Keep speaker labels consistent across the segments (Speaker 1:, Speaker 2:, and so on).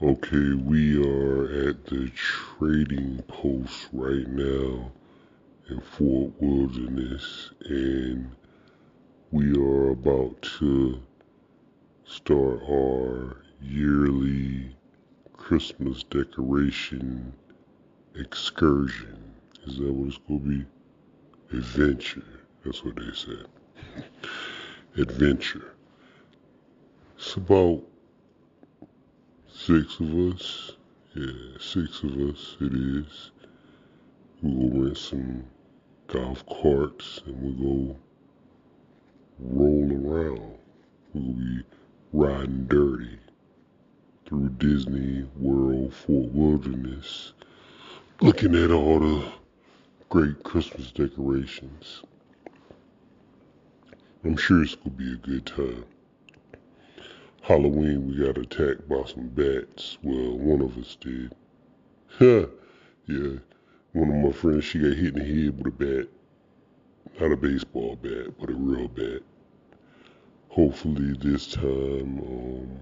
Speaker 1: Okay, we are at the trading post right now in Fort Wilderness, and we are about to start our yearly Christmas decoration excursion. Is that what it's going to be? Adventure. That's what they said. Adventure. It's about six of us. Yeah, six of us it is. We will rent some golf carts and we'll go roll around. We'll be riding dirty through Disney World Fort Wilderness, looking at all the great Christmas decorations. I'm sure it's gonna be a good time. Halloween, we got attacked by some bats. Well, one of us did. Huh, yeah, one of my friends, she got hit in the head with a bat. Not a baseball bat, but a real bat. Hopefully this time um,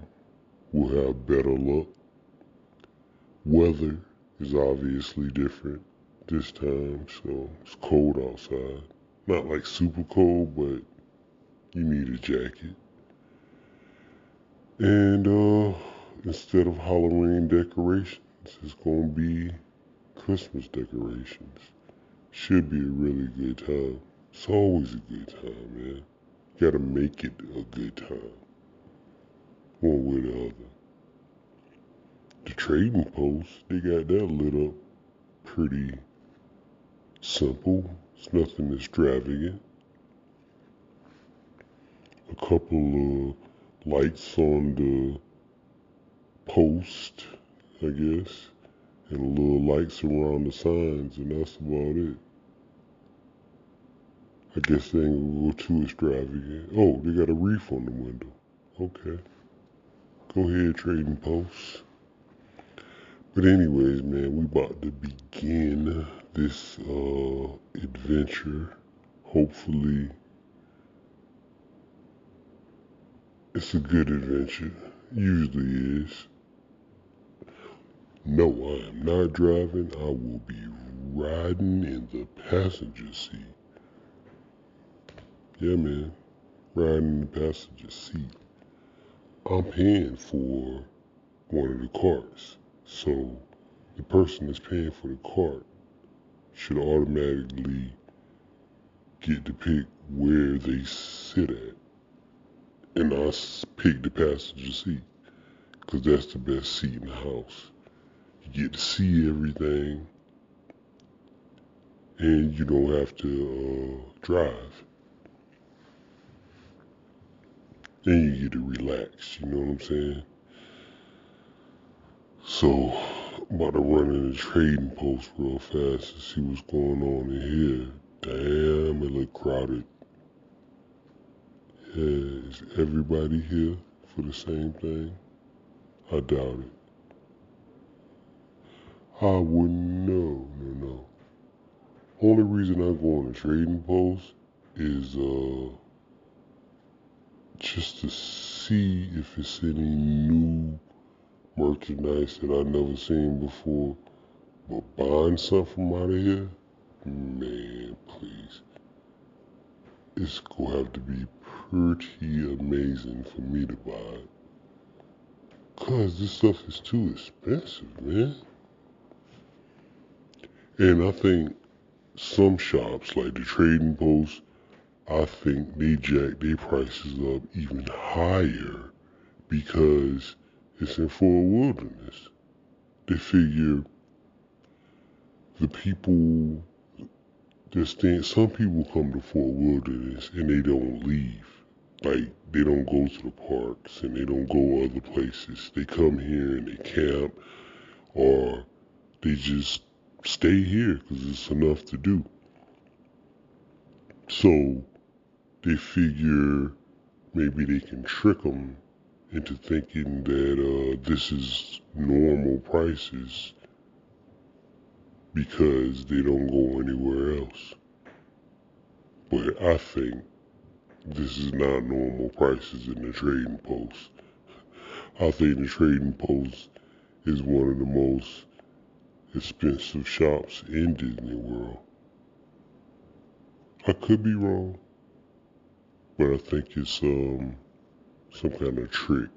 Speaker 1: we'll have better luck. Weather is obviously different this time, so it's cold outside. Not like super cold, but you need a jacket. And uh, instead of Halloween decorations, it's going to be Christmas decorations. Should be a really good time. It's always a good time, man. You gotta make it a good time. One way or the other. The trading post, they got that lit up pretty simple. It's nothing extravagant. A couple of lights on the post, I guess, and a little lights around the signs, and that's about it. I guess they ain't gonna go too extravagant. Oh, they got a reef on the window. Okay. Go ahead, trading posts. But anyways, man, we about to begin this uh, adventure. Hopefully, it's a good adventure. Usually is. No, I am not driving. I will be riding in the passenger seat. Yeah, man. Riding in the passenger seat. I'm paying for one of the carts. So the person that's paying for the cart should automatically get to pick where they sit at. And I pick the passenger seat because that's the best seat in the house. You get to see everything and you don't have to uh, drive. And you get to relax, you know what I'm saying? So, I'm about to run in the trading post real fast to see what's going on in here. Damn, it look crowded. Is everybody here for the same thing? I doubt it. I wouldn't know, no, no. Only reason I go on a trading post is uh just to see if it's any new merchandise that I've never seen before. But buying something out of here, man, please. It's gonna have to be pretty amazing for me to buy it. Cause this stuff is too expensive, man. And I think some shops, like the Trading Post, I think they jack their prices up even higher because it's in Fort Wilderness. They figure the people that stay, some people come to Fort Wilderness and they don't leave. Like they don't go to the parks and they don't go other places. They come here and they camp or they just stay here because it's enough to do. So they figure maybe they can trick them into thinking that uh, this is normal prices because they don't go anywhere else. But I think this is not normal prices in the trading post. I think the trading post is one of the most expensive shops in Disney World. I could be wrong, but I think it's um some kind of trick